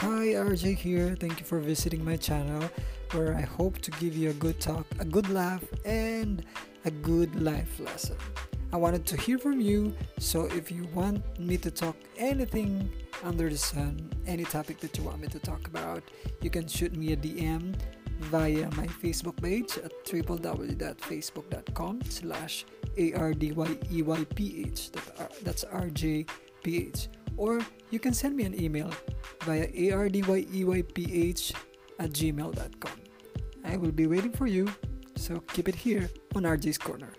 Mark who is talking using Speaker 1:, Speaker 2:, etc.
Speaker 1: Hi, RJ here. Thank you for visiting my channel where I hope to give you a good talk, a good laugh, and a good life lesson. I wanted to hear from you, so if you want me to talk anything under the sun, any topic that you want me to talk about, you can shoot me a DM via my Facebook page at www.facebook.com slash ardyeyph. Uh, that's RJPH or you can send me an email via ardyeyph at gmail.com. I will be waiting for you, so keep it here on RJ's Corner.